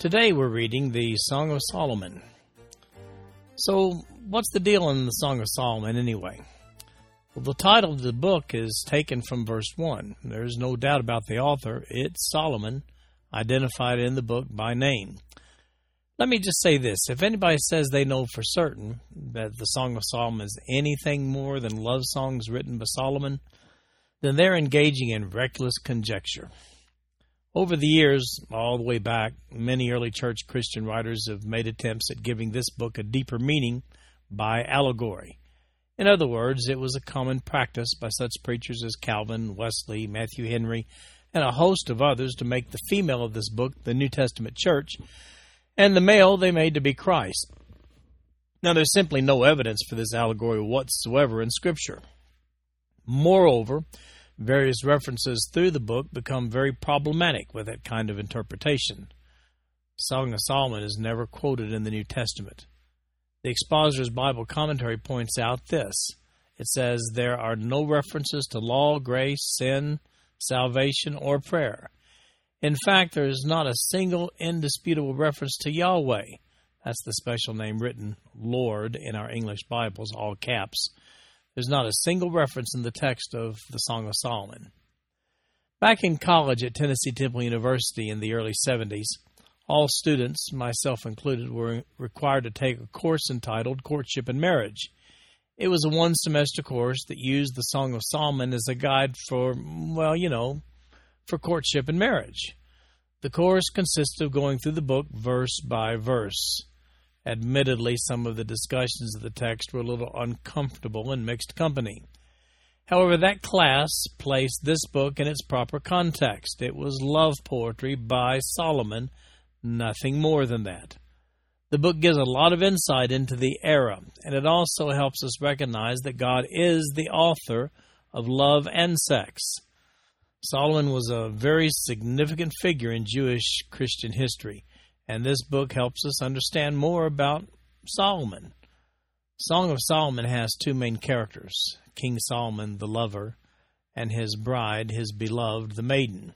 Today we're reading the Song of Solomon. So, what's the deal in the Song of Solomon anyway? Well, the title of the book is taken from verse 1. There's no doubt about the author. It's Solomon, identified in the book by name. Let me just say this if anybody says they know for certain that the Song of Solomon is anything more than love songs written by Solomon, then they're engaging in reckless conjecture. Over the years, all the way back, many early church Christian writers have made attempts at giving this book a deeper meaning by allegory. In other words, it was a common practice by such preachers as Calvin, Wesley, Matthew Henry, and a host of others to make the female of this book the New Testament church, and the male they made to be Christ. Now, there's simply no evidence for this allegory whatsoever in Scripture. Moreover, various references through the book become very problematic with that kind of interpretation. Song of Solomon is never quoted in the New Testament. The Expositor's Bible Commentary points out this. It says there are no references to law, grace, sin, salvation, or prayer. In fact, there is not a single indisputable reference to Yahweh. That's the special name written Lord in our English Bibles, all caps. There's not a single reference in the text of the Song of Solomon. Back in college at Tennessee Temple University in the early 70s, all students, myself included, were required to take a course entitled Courtship and Marriage. It was a one semester course that used the Song of Solomon as a guide for, well, you know, for courtship and marriage. The course consisted of going through the book verse by verse. Admittedly, some of the discussions of the text were a little uncomfortable in mixed company. However, that class placed this book in its proper context. It was love poetry by Solomon, nothing more than that. The book gives a lot of insight into the era, and it also helps us recognize that God is the author of love and sex. Solomon was a very significant figure in Jewish Christian history and this book helps us understand more about Solomon. Song of Solomon has two main characters King Solomon, the lover, and his bride, his beloved, the maiden.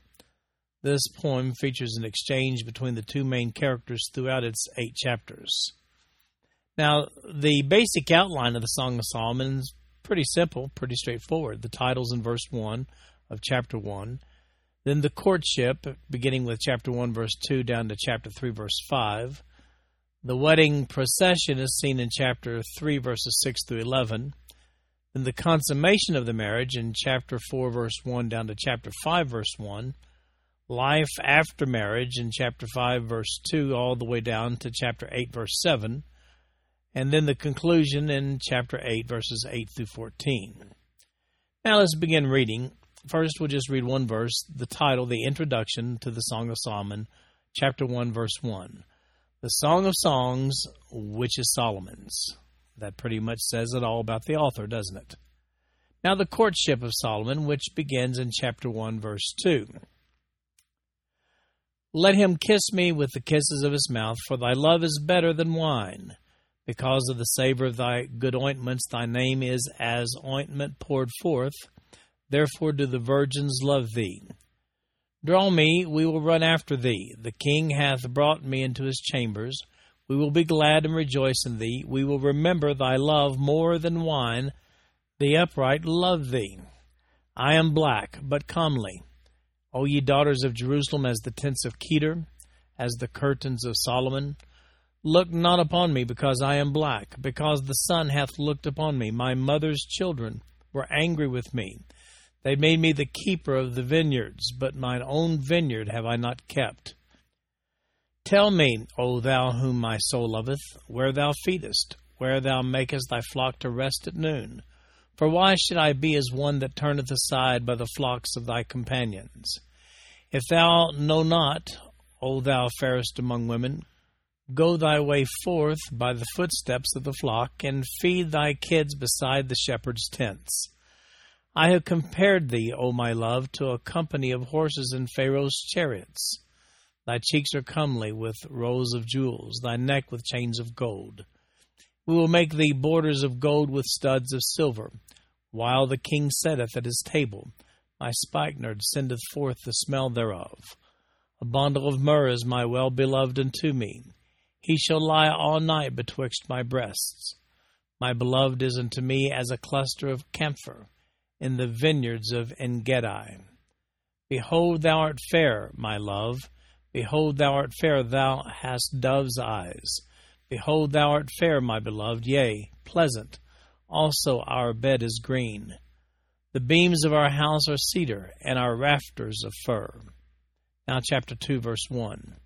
This poem features an exchange between the two main characters throughout its eight chapters. Now, the basic outline of the Song of Solomon is pretty simple, pretty straightforward. The title's in verse 1 of chapter 1 then the courtship, beginning with chapter 1, verse 2, down to chapter 3, verse 5. The wedding procession is seen in chapter 3, verses 6 through 11. Then the consummation of the marriage in chapter 4, verse 1, down to chapter 5, verse 1. Life after marriage in chapter 5, verse 2, all the way down to chapter 8, verse 7. And then the conclusion in chapter 8, verses 8 through 14. Now let's begin reading First, we'll just read one verse, the title, the introduction to the Song of Solomon, chapter 1, verse 1. The Song of Songs, which is Solomon's. That pretty much says it all about the author, doesn't it? Now, the courtship of Solomon, which begins in chapter 1, verse 2. Let him kiss me with the kisses of his mouth, for thy love is better than wine. Because of the savor of thy good ointments, thy name is as ointment poured forth Therefore do the virgins love thee. Draw me, we will run after thee. The king hath brought me into his chambers. We will be glad and rejoice in thee. We will remember thy love more than wine. The upright love thee. I am black, but comely. O ye daughters of Jerusalem, as the tents of Kedar, as the curtains of Solomon. Look not upon me, because I am black, because the sun hath looked upon me. My mother's children were angry with me. They made me the keeper of the vineyards, but mine own vineyard have I not kept. Tell me, O thou whom my soul loveth, where thou feedest, where thou makest thy flock to rest at noon. For why should I be as one that turneth aside by the flocks of thy companions? If thou know not, O thou fairest among women, go thy way forth by the footsteps of the flock, and feed thy kids beside the shepherds' tents. I have compared thee, O my love, to a company of horses in Pharaoh's chariots. Thy cheeks are comely with rows of jewels, thy neck with chains of gold. We will make thee borders of gold with studs of silver. While the king sitteth at his table, my spikenard sendeth forth the smell thereof. A bundle of myrrh is my well beloved unto me. He shall lie all night betwixt my breasts. My beloved is unto me as a cluster of camphor in the vineyards of Engedi. Behold, thou art fair, my love. Behold, thou art fair, thou hast dove's eyes. Behold, thou art fair, my beloved, yea, pleasant. Also our bed is green. The beams of our house are cedar, and our rafters of fir. Now, chapter 2, verse 1.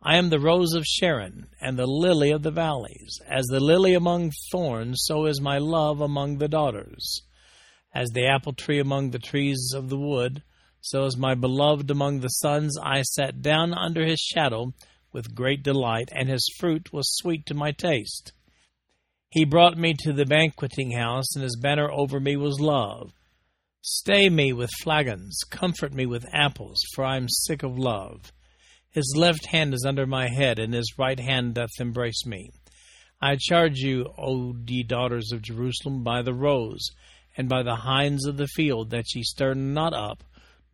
I am the rose of Sharon, and the lily of the valleys. As the lily among thorns, so is my love among the daughters. As the apple tree among the trees of the wood, so is my beloved among the sons. I sat down under his shadow with great delight, and his fruit was sweet to my taste. He brought me to the banqueting house, and his banner over me was love. Stay me with flagons, comfort me with apples, for I am sick of love. His left hand is under my head, and his right hand doth embrace me. I charge you, O ye daughters of Jerusalem, by the rose, and by the hinds of the field, that ye stir not up,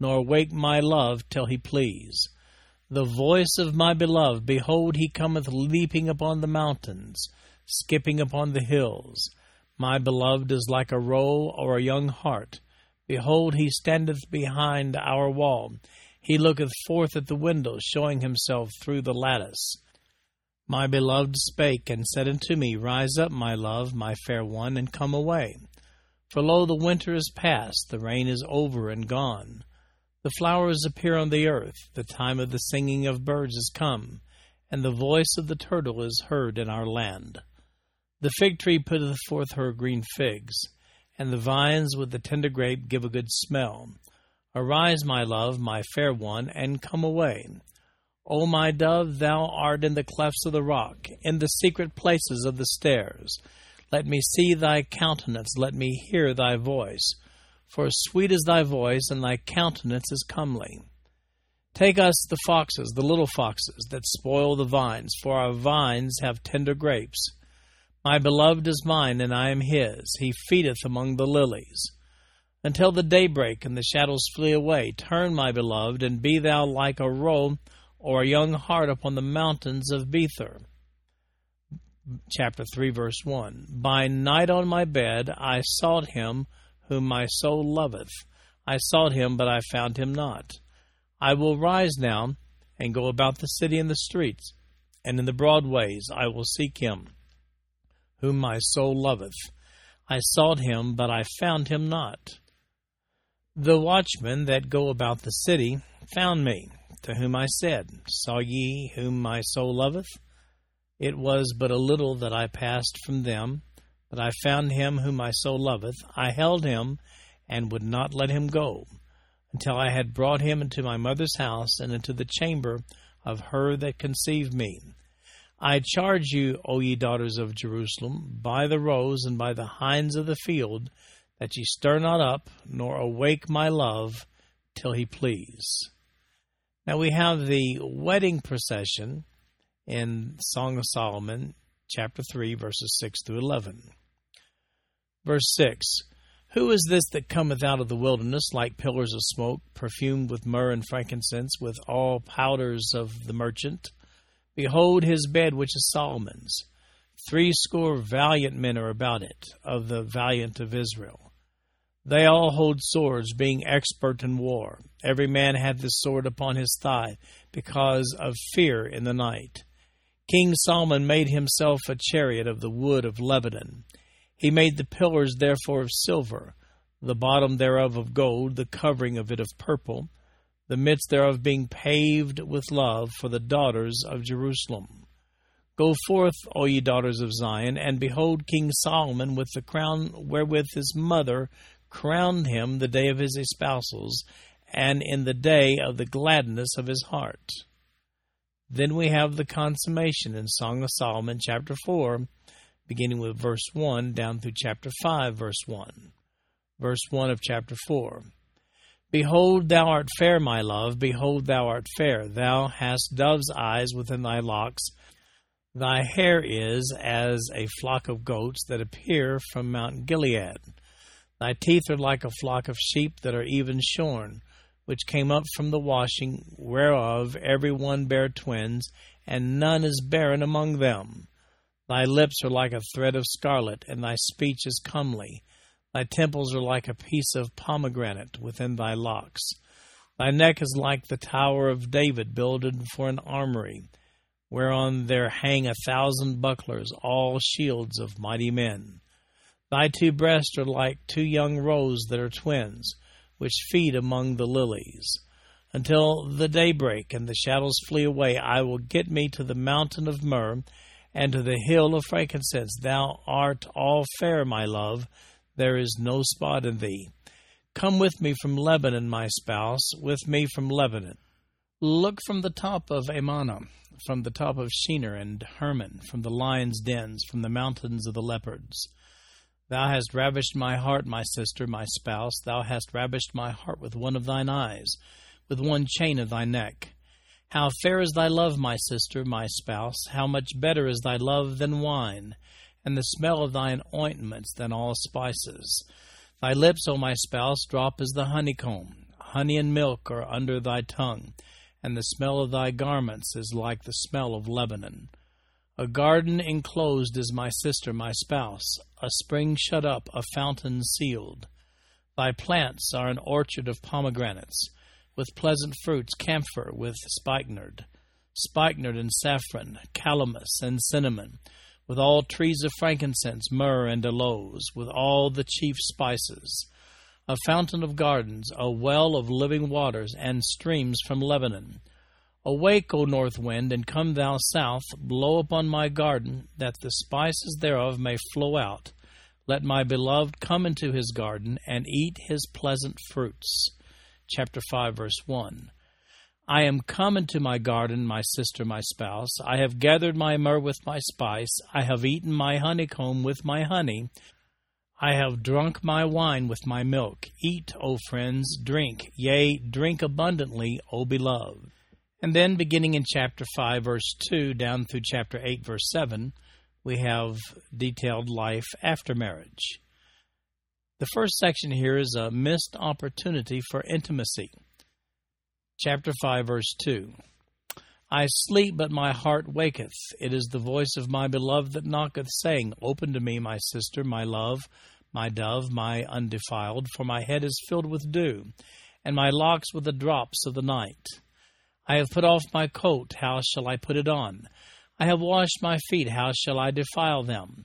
nor wake my love till he please. The voice of my beloved, behold, he cometh leaping upon the mountains, skipping upon the hills. My beloved is like a roe or a young hart. Behold, he standeth behind our wall. He looketh forth at the window, showing himself through the lattice. My beloved spake and said unto me, Rise up, my love, my fair one, and come away. For lo, the winter is past, the rain is over and gone. The flowers appear on the earth, the time of the singing of birds is come, and the voice of the turtle is heard in our land. The fig tree putteth forth her green figs, and the vines with the tender grape give a good smell. Arise, my love, my fair one, and come away. O my dove, thou art in the clefts of the rock, in the secret places of the stairs. Let me see thy countenance, let me hear thy voice. For sweet is thy voice, and thy countenance is comely. Take us the foxes, the little foxes, that spoil the vines, for our vines have tender grapes. My beloved is mine, and I am his. He feedeth among the lilies. Until the daybreak and the shadows flee away, turn, my beloved, and be thou like a roe or a young hart upon the mountains of Bether chapter 3 verse 1 by night on my bed i sought him whom my soul loveth. I sought him but i found him not. I will rise now and go about the city and the streets and in the broad ways i will seek him whom my soul loveth. I sought him but i found him not. The watchmen that go about the city found me to whom i said saw ye whom my soul loveth it was but a little that I passed from them, but I found him whom my soul loveth. I held him and would not let him go, until I had brought him into my mother's house and into the chamber of her that conceived me. I charge you, O ye daughters of Jerusalem, by the roes and by the hinds of the field, that ye stir not up, nor awake my love, till he please. Now we have the wedding procession in Song of Solomon, chapter 3, verses 6 through 11. Verse 6 Who is this that cometh out of the wilderness like pillars of smoke, perfumed with myrrh and frankincense, with all powders of the merchant? Behold his bed, which is Solomon's. Threescore valiant men are about it, of the valiant of Israel. They all hold swords, being expert in war. Every man hath his sword upon his thigh, because of fear in the night. King Solomon made himself a chariot of the wood of Lebanon. He made the pillars therefore of silver, the bottom thereof of gold, the covering of it of purple, the midst thereof being paved with love for the daughters of Jerusalem. Go forth, O ye daughters of Zion, and behold King Solomon with the crown wherewith his mother crowned him the day of his espousals, and in the day of the gladness of his heart. Then we have the consummation in Song of Solomon, chapter 4, beginning with verse 1 down through chapter 5, verse 1. Verse 1 of chapter 4. Behold, thou art fair, my love, behold, thou art fair. Thou hast dove's eyes within thy locks. Thy hair is as a flock of goats that appear from Mount Gilead. Thy teeth are like a flock of sheep that are even shorn, which came up from the washing, whereof every one bare twins, and none is barren among them. Thy lips are like a thread of scarlet, and thy speech is comely. Thy temples are like a piece of pomegranate within thy locks. Thy neck is like the tower of David builded for an armory, whereon there hang a thousand bucklers, all shields of mighty men. Thy two breasts are like two young roes that are twins, which feed among the lilies. Until the daybreak and the shadows flee away, I will get me to the mountain of myrrh and to the hill of frankincense. Thou art all fair, my love there is no spot in thee. Come with me from Lebanon, my spouse, with me from Lebanon. Look from the top of Amana, from the top of Shenir and Hermon, from the lions' dens, from the mountains of the leopards. Thou hast ravished my heart, my sister, my spouse. Thou hast ravished my heart with one of thine eyes, with one chain of thy neck. How fair is thy love, my sister, my spouse! How much better is thy love than wine! and the smell of thine ointments than all spices. Thy lips, O my spouse, drop as the honeycomb. Honey and milk are under thy tongue, and the smell of thy garments is like the smell of Lebanon. A garden enclosed is my sister, my spouse, a spring shut up, a fountain sealed. Thy plants are an orchard of pomegranates, with pleasant fruits, camphor with spikenard, spikenard and saffron, calamus and cinnamon, with all trees of frankincense, myrrh, and aloes, with all the chief spices, a fountain of gardens, a well of living waters, and streams from Lebanon. Awake, O north wind, and come thou south, blow upon my garden, that the spices thereof may flow out. Let my beloved come into his garden, and eat his pleasant fruits. Chapter 5, verse 1. I am come into my garden, my sister, my spouse. I have gathered my myrrh with my spice. I have eaten my honeycomb with my honey. I have drunk my wine with my milk. Eat, O friends, drink, yea, drink abundantly, O beloved. And then, beginning in chapter 5, verse 2, down through chapter 8, verse 7, we have detailed life after marriage. The first section here is a missed opportunity for intimacy chapter 5, verse 2. I sleep, but my heart waketh. It is the voice of my beloved that knocketh, saying, Open to me, my sister, my love, my dove, my undefiled, for my head is filled with dew, and my locks with the drops of the night. I have put off my coat, how shall I put it on? I have washed my feet, how shall I defile them?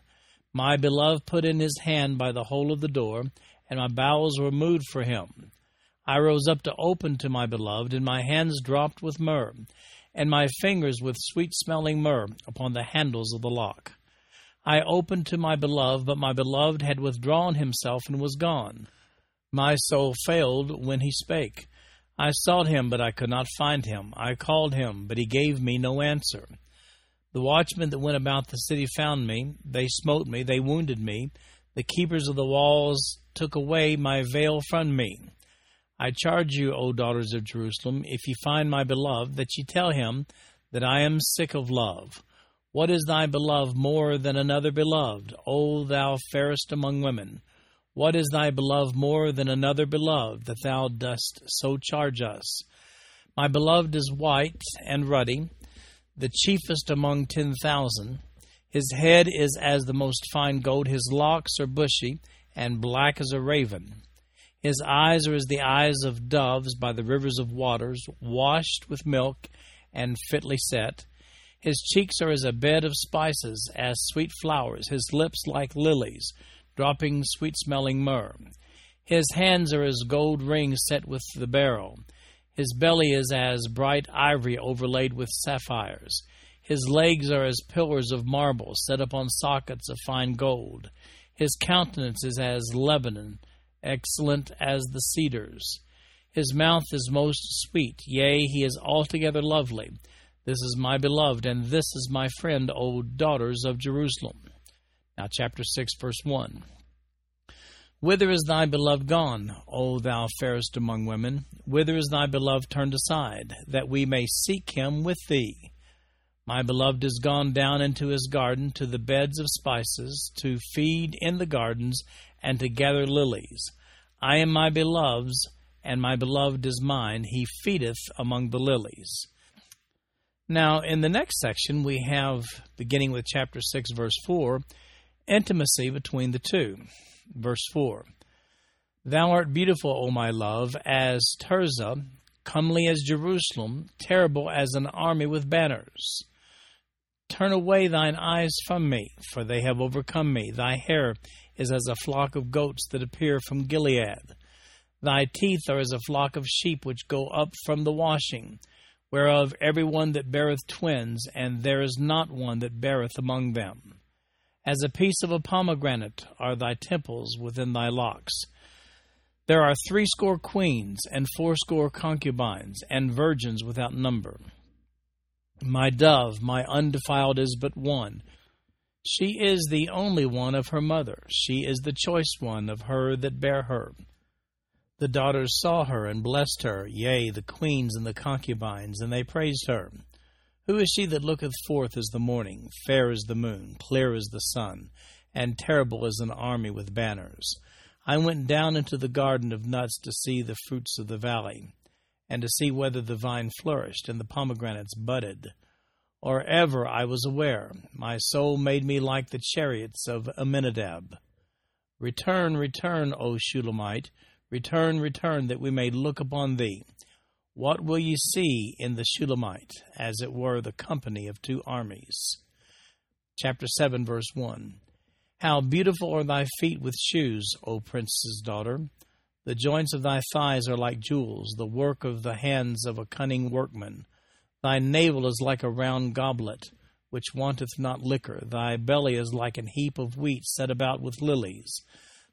My beloved put in his hand by the hole of the door, and my bowels were moved for him. I rose up to open to my beloved, and my hands dropped with myrrh, and my fingers with sweet smelling myrrh upon the handles of the lock. I opened to my beloved, but my beloved had withdrawn himself and was gone. My soul failed when he spake. I sought him, but I could not find him. I called him, but he gave me no answer. The watchmen that went about the city found me. They smote me, they wounded me. The keepers of the walls took away my veil from me. I charge you, O daughters of Jerusalem, if ye find my beloved, that ye tell him that I am sick of love. What is thy beloved more than another beloved, O thou fairest among women? What is thy beloved more than another beloved, that thou dost so charge us? My beloved is white and ruddy, the chiefest among ten thousand. His head is as the most fine gold, his locks are bushy, and black as a raven. His eyes are as the eyes of doves by the rivers of waters, washed with milk and fitly set. His cheeks are as a bed of spices, as sweet flowers, his lips like lilies, dropping sweet smelling myrrh. His hands are as gold rings set with the beryl. His belly is as bright ivory overlaid with sapphires. His legs are as pillars of marble set upon sockets of fine gold. His countenance is as Lebanon excellent as the cedars. His mouth is most sweet, yea, he is altogether lovely. This is my beloved, and this is my friend, O daughters of Jerusalem. Now, chapter 6, verse 1. Whither is thy beloved gone, O thou fairest among women? Whither is thy beloved turned aside, that we may seek him with thee? My beloved is gone down into his garden to the beds of spices, to feed in the gardens, and to gather lilies. I am my beloved's, and my beloved is mine. He feedeth among the lilies. Now, in the next section, we have, beginning with chapter 6, verse 4, intimacy between the two. Verse 4 Thou art beautiful, O my love, as Tirzah, comely as Jerusalem, terrible as an army with banners. Turn away thine eyes from me, for they have overcome me. Thy hair is as a flock of goats that appear from Gilead. Thy teeth are as a flock of sheep which go up from the washing, whereof every one that beareth twins, and there is not one that beareth among them. As a piece of a pomegranate are thy temples within thy locks. There are threescore queens, and fourscore concubines, and virgins without number. My dove, my undefiled, is but one she is the only one of her mother. She is the choice one of her that bare her. The daughters saw her and blessed her, yea, the queens and the concubines, and they praised her. Who is she that looketh forth as the morning, fair as the moon, clear as the sun, and terrible as an army with banners? I went down into the garden of nuts to see the fruits of the valley, and to see whether the vine flourished and the pomegranates budded or ever I was aware. My soul made me like the chariots of Amminadab. Return, return, O Shulamite, return, return, that we may look upon thee. What will ye see in the Shulamite, as it were the company of two armies? Chapter 7, verse 1. How beautiful are thy feet with shoes, O princess' daughter! The joints of thy thighs are like jewels, the work of the hands of a cunning workman. Thy navel is like a round goblet, which wanteth not liquor. Thy belly is like an heap of wheat set about with lilies.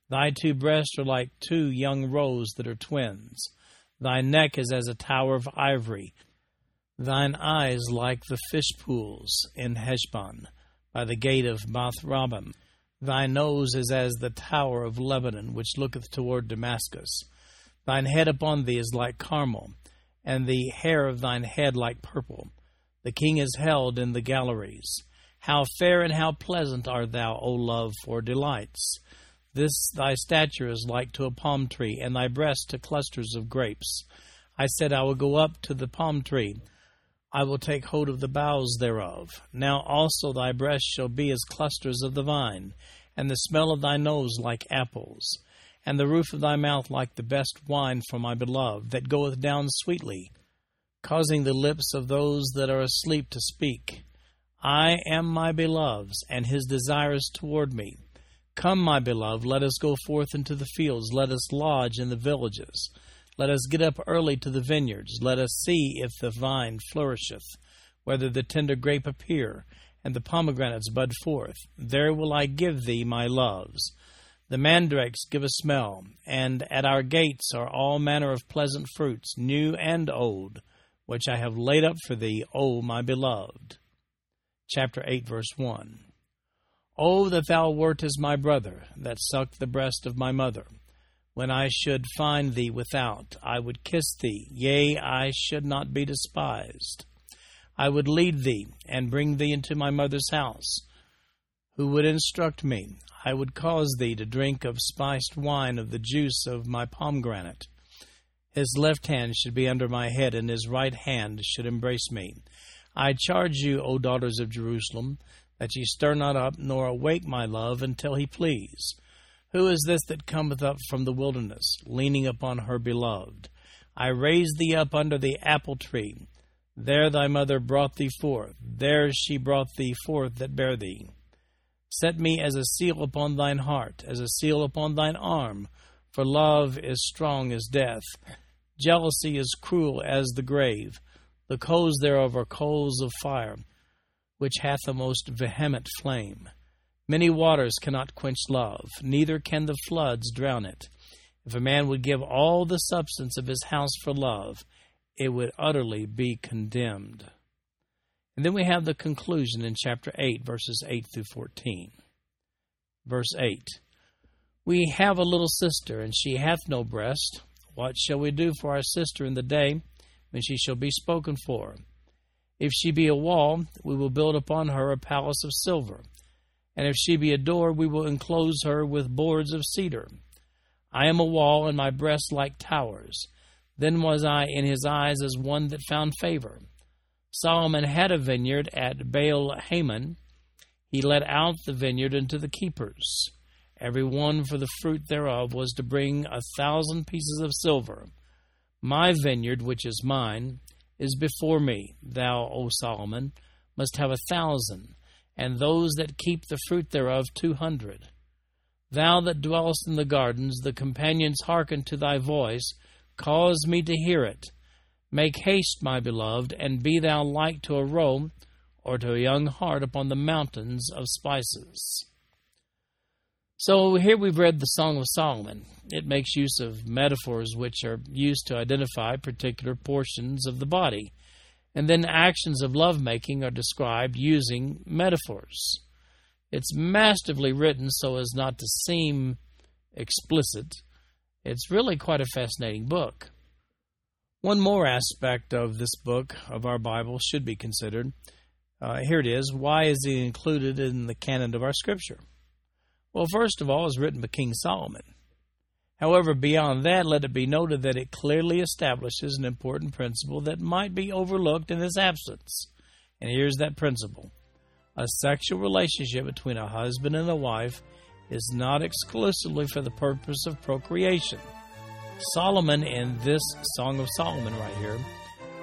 Thy two breasts are like two young roes that are twins. Thy neck is as a tower of ivory. Thine eyes like the fish pools in Heshbon, by the gate of Bath-rabbim. Thy nose is as the tower of Lebanon, which looketh toward Damascus. Thine head upon thee is like Carmel and the hair of thine head like purple. The king is held in the galleries. How fair and how pleasant art thou, O love, for delights! This thy stature is like to a palm tree, and thy breast to clusters of grapes. I said, I will go up to the palm tree. I will take hold of the boughs thereof. Now also thy breast shall be as clusters of the vine, and the smell of thy nose like apples and the roof of thy mouth like the best wine for my beloved, that goeth down sweetly, causing the lips of those that are asleep to speak. I am my beloved's, and his desire is toward me. Come, my beloved, let us go forth into the fields, let us lodge in the villages. Let us get up early to the vineyards, let us see if the vine flourisheth, whether the tender grape appear, and the pomegranates bud forth. There will I give thee my loves. The mandrakes give a smell, and at our gates are all manner of pleasant fruits, new and old, which I have laid up for thee, O my beloved. Chapter 8, verse 1. O that thou wert as my brother, that sucked the breast of my mother. When I should find thee without, I would kiss thee, yea, I should not be despised. I would lead thee, and bring thee into my mother's house. Who would instruct me? I would cause thee to drink of spiced wine of the juice of my pomegranate. His left hand should be under my head, and his right hand should embrace me. I charge you, O daughters of Jerusalem, that ye stir not up, nor awake my love, until he please. Who is this that cometh up from the wilderness, leaning upon her beloved? I raised thee up under the apple tree. There thy mother brought thee forth. There she brought thee forth that bare thee. Set me as a seal upon thine heart, as a seal upon thine arm, for love is strong as death. Jealousy is cruel as the grave. The coals thereof are coals of fire, which hath a most vehement flame. Many waters cannot quench love, neither can the floods drown it. If a man would give all the substance of his house for love, it would utterly be condemned. And then we have the conclusion in chapter 8, verses 8 through 14. Verse 8 We have a little sister, and she hath no breast. What shall we do for our sister in the day when she shall be spoken for? If she be a wall, we will build upon her a palace of silver. And if she be a door, we will enclose her with boards of cedar. I am a wall, and my breasts like towers. Then was I in his eyes as one that found favor. Solomon had a vineyard at Baal Hamon. He let out the vineyard unto the keepers. Every one for the fruit thereof was to bring a thousand pieces of silver. My vineyard, which is mine, is before me. Thou, O Solomon, must have a thousand, and those that keep the fruit thereof two hundred. Thou that dwellest in the gardens, the companions hearken to thy voice, cause me to hear it. Make haste, my beloved, and be thou like to a roe or to a young hart upon the mountains of spices. So here we've read the Song of Solomon. It makes use of metaphors which are used to identify particular portions of the body. And then actions of lovemaking are described using metaphors. It's masterfully written so as not to seem explicit. It's really quite a fascinating book. One more aspect of this book of our Bible should be considered. Uh, here it is. Why is it included in the canon of our Scripture? Well, first of all, it's written by King Solomon. However, beyond that, let it be noted that it clearly establishes an important principle that might be overlooked in its absence. And here's that principle a sexual relationship between a husband and a wife is not exclusively for the purpose of procreation. Solomon, in this Song of Solomon right here,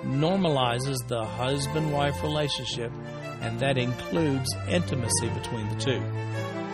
normalizes the husband wife relationship, and that includes intimacy between the two.